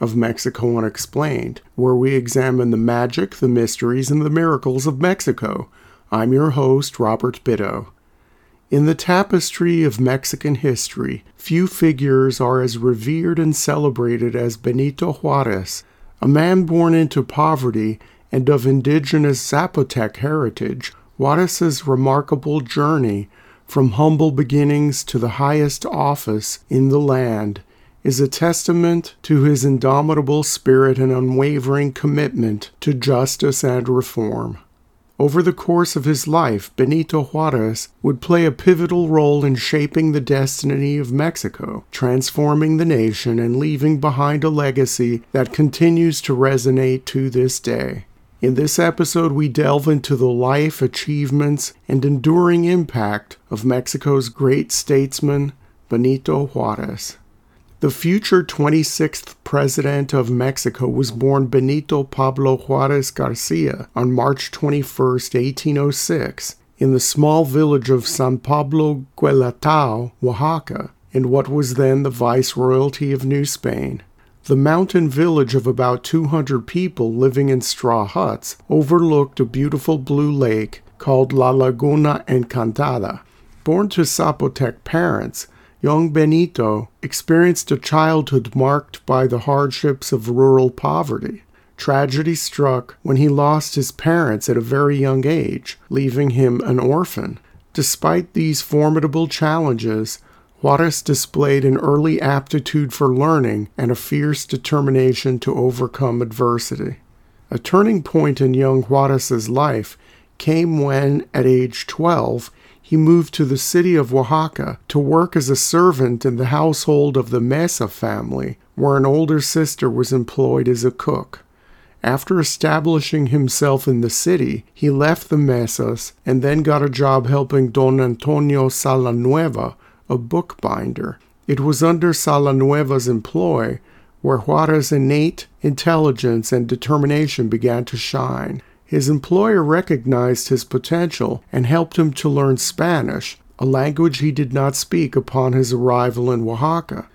of Mexico Unexplained, where we examine the magic, the mysteries, and the miracles of Mexico. I'm your host, Robert Bitto. In the tapestry of Mexican history, few figures are as revered and celebrated as Benito Juarez, a man born into poverty and of indigenous Zapotec heritage. Juarez's remarkable journey from humble beginnings to the highest office in the land is a testament to his indomitable spirit and unwavering commitment to justice and reform. Over the course of his life, Benito Juarez would play a pivotal role in shaping the destiny of Mexico, transforming the nation and leaving behind a legacy that continues to resonate to this day. In this episode, we delve into the life, achievements, and enduring impact of Mexico's great statesman, Benito Juarez. The future 26th president of Mexico was born Benito Pablo Juarez Garcia on March 21, 1806, in the small village of San Pablo Guelatao, Oaxaca, in what was then the Viceroyalty of New Spain. The mountain village of about 200 people living in straw huts overlooked a beautiful blue lake called La Laguna Encantada. Born to Zapotec parents, young Benito experienced a childhood marked by the hardships of rural poverty. Tragedy struck when he lost his parents at a very young age, leaving him an orphan. Despite these formidable challenges, Juarez displayed an early aptitude for learning and a fierce determination to overcome adversity. A turning point in young Juarez's life came when, at age 12, he moved to the city of Oaxaca to work as a servant in the household of the Mesa family, where an older sister was employed as a cook. After establishing himself in the city, he left the Mesas and then got a job helping Don Antonio Salanueva, a bookbinder. It was under Salanueva's employ where Juarez's innate intelligence and determination began to shine. His employer recognized his potential and helped him to learn Spanish, a language he did not speak upon his arrival in Oaxaca.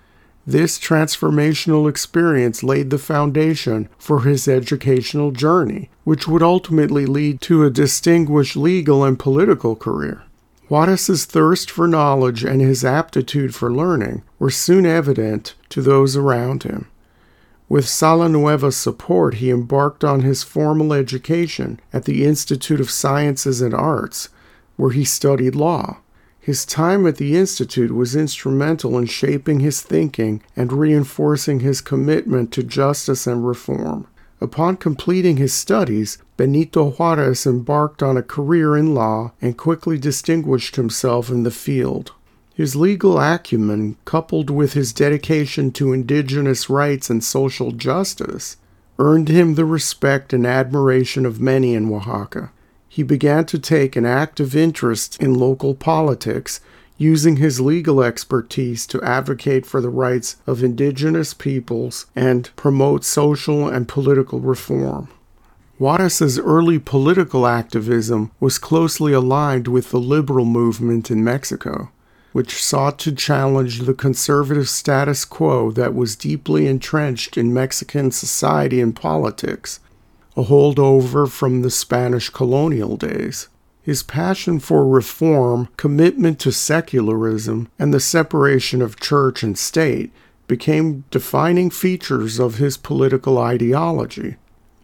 This transformational experience laid the foundation for his educational journey, which would ultimately lead to a distinguished legal and political career. Juarez's thirst for knowledge and his aptitude for learning were soon evident to those around him. With Salanueva's support, he embarked on his formal education at the Institute of Sciences and Arts, where he studied law. His time at the Institute was instrumental in shaping his thinking and reinforcing his commitment to justice and reform. Upon completing his studies, Benito Juarez embarked on a career in law and quickly distinguished himself in the field. His legal acumen, coupled with his dedication to indigenous rights and social justice, earned him the respect and admiration of many in Oaxaca. He began to take an active interest in local politics, using his legal expertise to advocate for the rights of indigenous peoples and promote social and political reform. Juarez's early political activism was closely aligned with the liberal movement in Mexico which sought to challenge the conservative status quo that was deeply entrenched in Mexican society and politics, a holdover from the Spanish colonial days. His passion for reform, commitment to secularism, and the separation of church and state became defining features of his political ideology.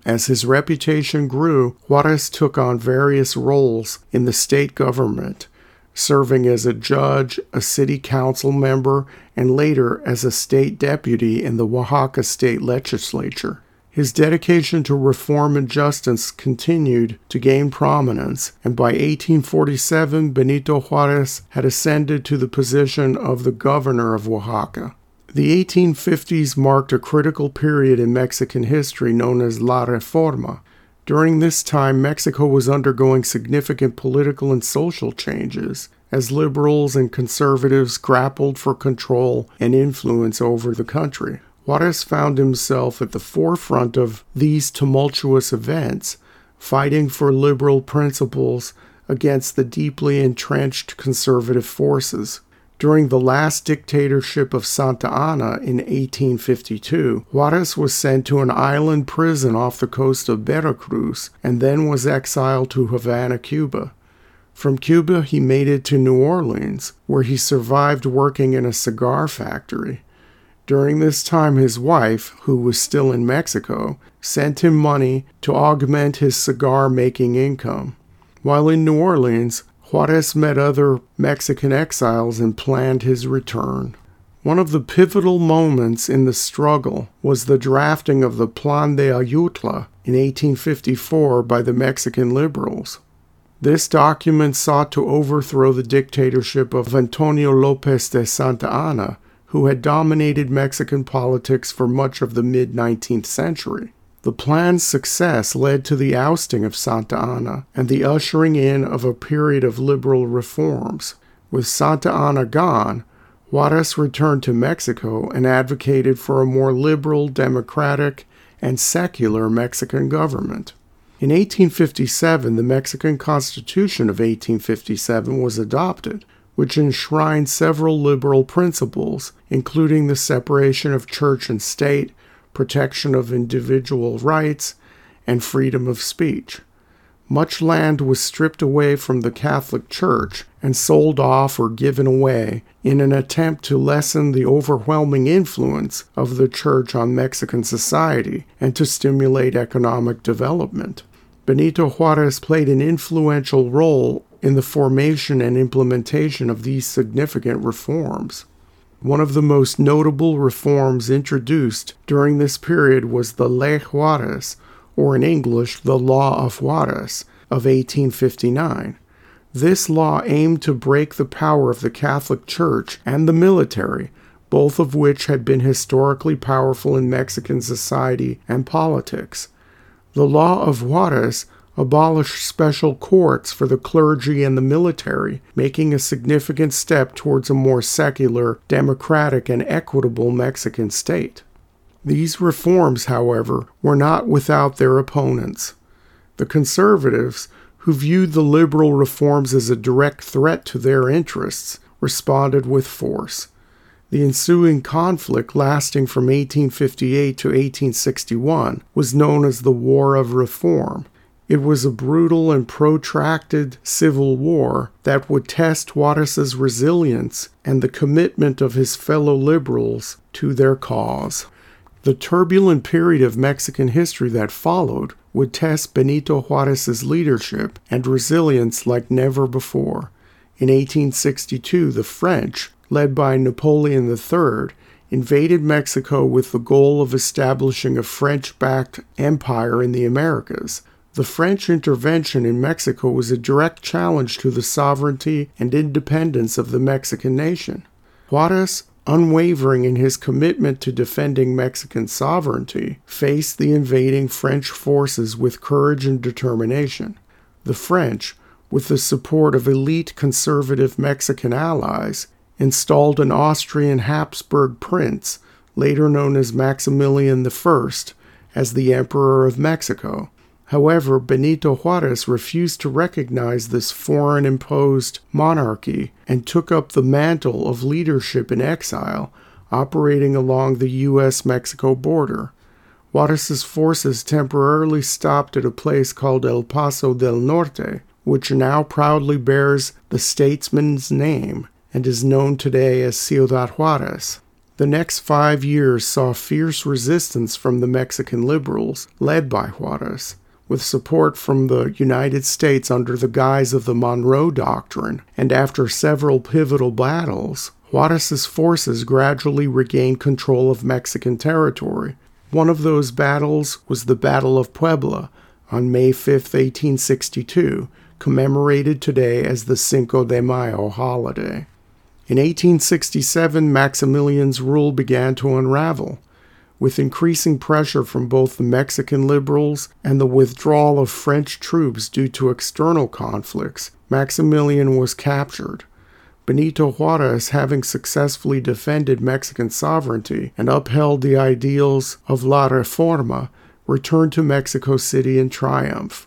As his reputation grew, Juarez took on various roles in the state government, serving as a judge, a city council member, and later as a state deputy in the Oaxaca state legislature. His dedication to reform and justice continued to gain prominence, and by 1847, Benito Juarez had ascended to the position of the governor of Oaxaca. The 1850s marked a critical period in Mexican history known as La Reforma, During this time, Mexico was undergoing significant political and social changes as liberals and conservatives grappled for control and influence over the country. Juarez found himself at the forefront of these tumultuous events, fighting for liberal principles against the deeply entrenched conservative forces. During the last dictatorship of Santa Anna in 1852, Juarez was sent to an island prison off the coast of Veracruz and then was exiled to Havana, Cuba. From Cuba, he made it to New Orleans, where he survived working in a cigar factory. During this time, his wife, who was still in Mexico, sent him money to augment his cigar making income. While in New Orleans, Juarez met other Mexican exiles and planned his return. One of the pivotal moments in the struggle was the drafting of the Plan de Ayutla in 1854 by the Mexican liberals. This document sought to overthrow the dictatorship of Antonio Lopez de Santa Anna, who had dominated Mexican politics for much of the mid 19th century. The plan's success led to the ousting of Santa Anna and the ushering in of a period of liberal reforms. With Santa Anna gone, Juarez returned to Mexico and advocated for a more liberal, democratic, and secular Mexican government. In 1857, the Mexican Constitution of 1857 was adopted, which enshrined several liberal principles, including the separation of church and state, protection of individual rights, and freedom of speech. Much land was stripped away from the Catholic Church and sold off or given away in an attempt to lessen the overwhelming influence of the Church on Mexican society and to stimulate economic development. Benito Juarez played an influential role in the formation and implementation of these significant reforms. One of the most notable reforms introduced during this period was the Ley Juarez, or in English, the Law of Juarez, of 1859. This law aimed to break the power of the Catholic Church and the military, both of which had been historically powerful in Mexican society and politics. The Law of Juarez abolished special courts for the clergy and the military, making a significant step towards a more secular, democratic, and equitable Mexican state. These reforms, however, were not without their opponents. The conservatives, who viewed the liberal reforms as a direct threat to their interests, responded with force. The ensuing conflict, lasting from 1858 to 1861, was known as the War of Reform, it was a brutal and protracted civil war that would test Juarez's resilience and the commitment of his fellow liberals to their cause. The turbulent period of Mexican history that followed would test Benito Juarez's leadership and resilience like never before. In 1862, the French, led by Napoleon III, invaded Mexico with the goal of establishing a French backed empire in the Americas. The French intervention in Mexico was a direct challenge to the sovereignty and independence of the Mexican nation. Juarez, unwavering in his commitment to defending Mexican sovereignty, faced the invading French forces with courage and determination. The French, with the support of elite conservative Mexican allies, installed an Austrian Habsburg prince, later known as Maximilian I, as the Emperor of Mexico. However, Benito Juarez refused to recognize this foreign imposed monarchy and took up the mantle of leadership in exile, operating along the U.S. Mexico border. Juarez's forces temporarily stopped at a place called El Paso del Norte, which now proudly bears the statesman's name and is known today as Ciudad Juarez. The next five years saw fierce resistance from the Mexican liberals, led by Juarez with support from the United States under the guise of the Monroe Doctrine, and after several pivotal battles, Juarez's forces gradually regained control of Mexican territory. One of those battles was the Battle of Puebla on May 5, 1862, commemorated today as the Cinco de Mayo holiday. In 1867, Maximilian's rule began to unravel. With increasing pressure from both the Mexican liberals and the withdrawal of French troops due to external conflicts, Maximilian was captured. Benito Juarez, having successfully defended Mexican sovereignty and upheld the ideals of La Reforma, returned to Mexico City in triumph.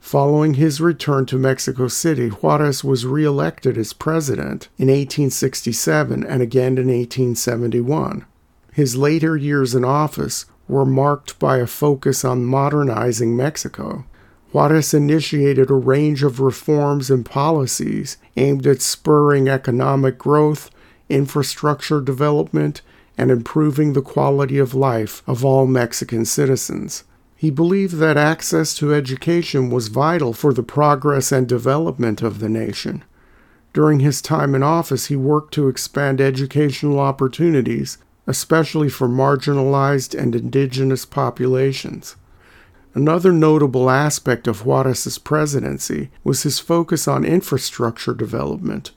Following his return to Mexico City, Juarez was reelected as president in 1867 and again in 1871. His later years in office were marked by a focus on modernizing Mexico. Juarez initiated a range of reforms and policies aimed at spurring economic growth, infrastructure development, and improving the quality of life of all Mexican citizens. He believed that access to education was vital for the progress and development of the nation. During his time in office, he worked to expand educational opportunities especially for marginalized and indigenous populations. Another notable aspect of Juarez's presidency was his focus on infrastructure development.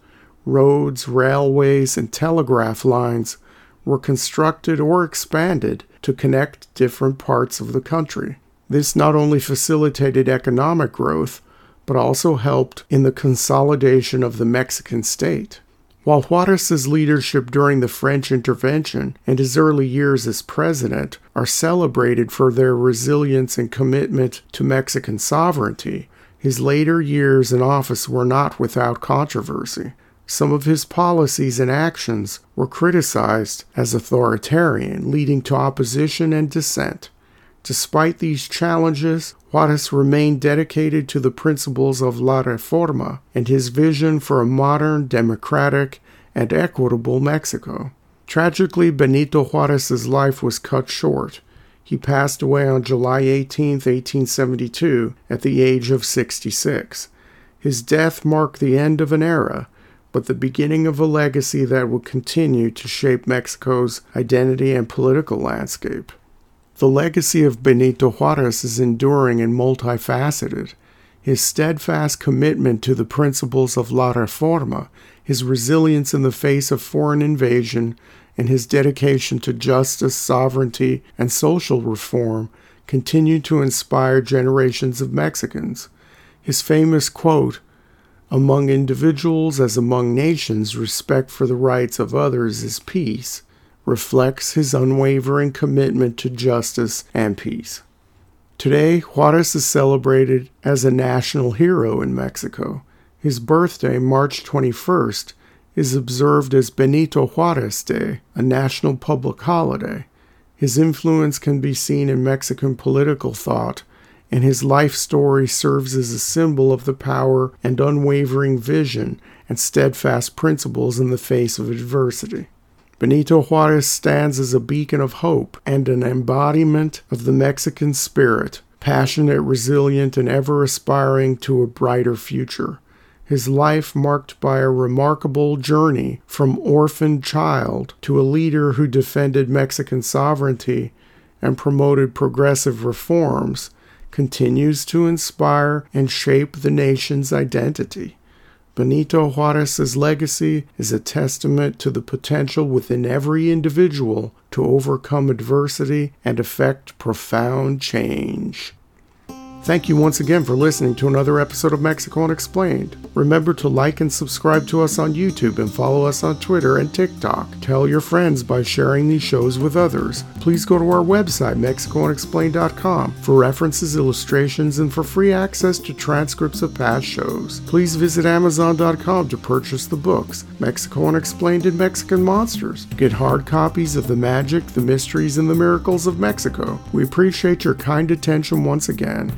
Roads, railways, and telegraph lines were constructed or expanded to connect different parts of the country. This not only facilitated economic growth, but also helped in the consolidation of the Mexican state. While Juarez's leadership during the French intervention and his early years as president are celebrated for their resilience and commitment to Mexican sovereignty, his later years in office were not without controversy. Some of his policies and actions were criticized as authoritarian, leading to opposition and dissent. Despite these challenges, Juarez remained dedicated to the principles of La Reforma and his vision for a modern, democratic, and equitable Mexico. Tragically, Benito Juarez's life was cut short. He passed away on July 18, 1872, at the age of 66. His death marked the end of an era, but the beginning of a legacy that will continue to shape Mexico's identity and political landscape. The legacy of Benito Juarez is enduring and multifaceted. His steadfast commitment to the principles of La Reforma, his resilience in the face of foreign invasion, and his dedication to justice, sovereignty, and social reform continue to inspire generations of Mexicans. His famous quote, Among individuals as among nations, respect for the rights of others is peace, reflects his unwavering commitment to justice and peace. Today, Juarez is celebrated as a national hero in Mexico. His birthday, March 21st, is observed as Benito Juarez Day, a national public holiday. His influence can be seen in Mexican political thought, and his life story serves as a symbol of the power and unwavering vision and steadfast principles in the face of adversity. Benito Juarez stands as a beacon of hope and an embodiment of the Mexican spirit, passionate, resilient, and ever aspiring to a brighter future. His life marked by a remarkable journey from orphaned child to a leader who defended Mexican sovereignty and promoted progressive reforms continues to inspire and shape the nation's identity. Benito Juarez's legacy is a testament to the potential within every individual to overcome adversity and effect profound change. Thank you once again for listening to another episode of Mexico Unexplained. Remember to like and subscribe to us on YouTube and follow us on Twitter and TikTok. Tell your friends by sharing these shows with others. Please go to our website, MexicoUnexplained.com, for references, illustrations, and for free access to transcripts of past shows. Please visit Amazon.com to purchase the books, Mexico Unexplained and Mexican Monsters. Get hard copies of The Magic, the Mysteries, and the Miracles of Mexico. We appreciate your kind attention once again.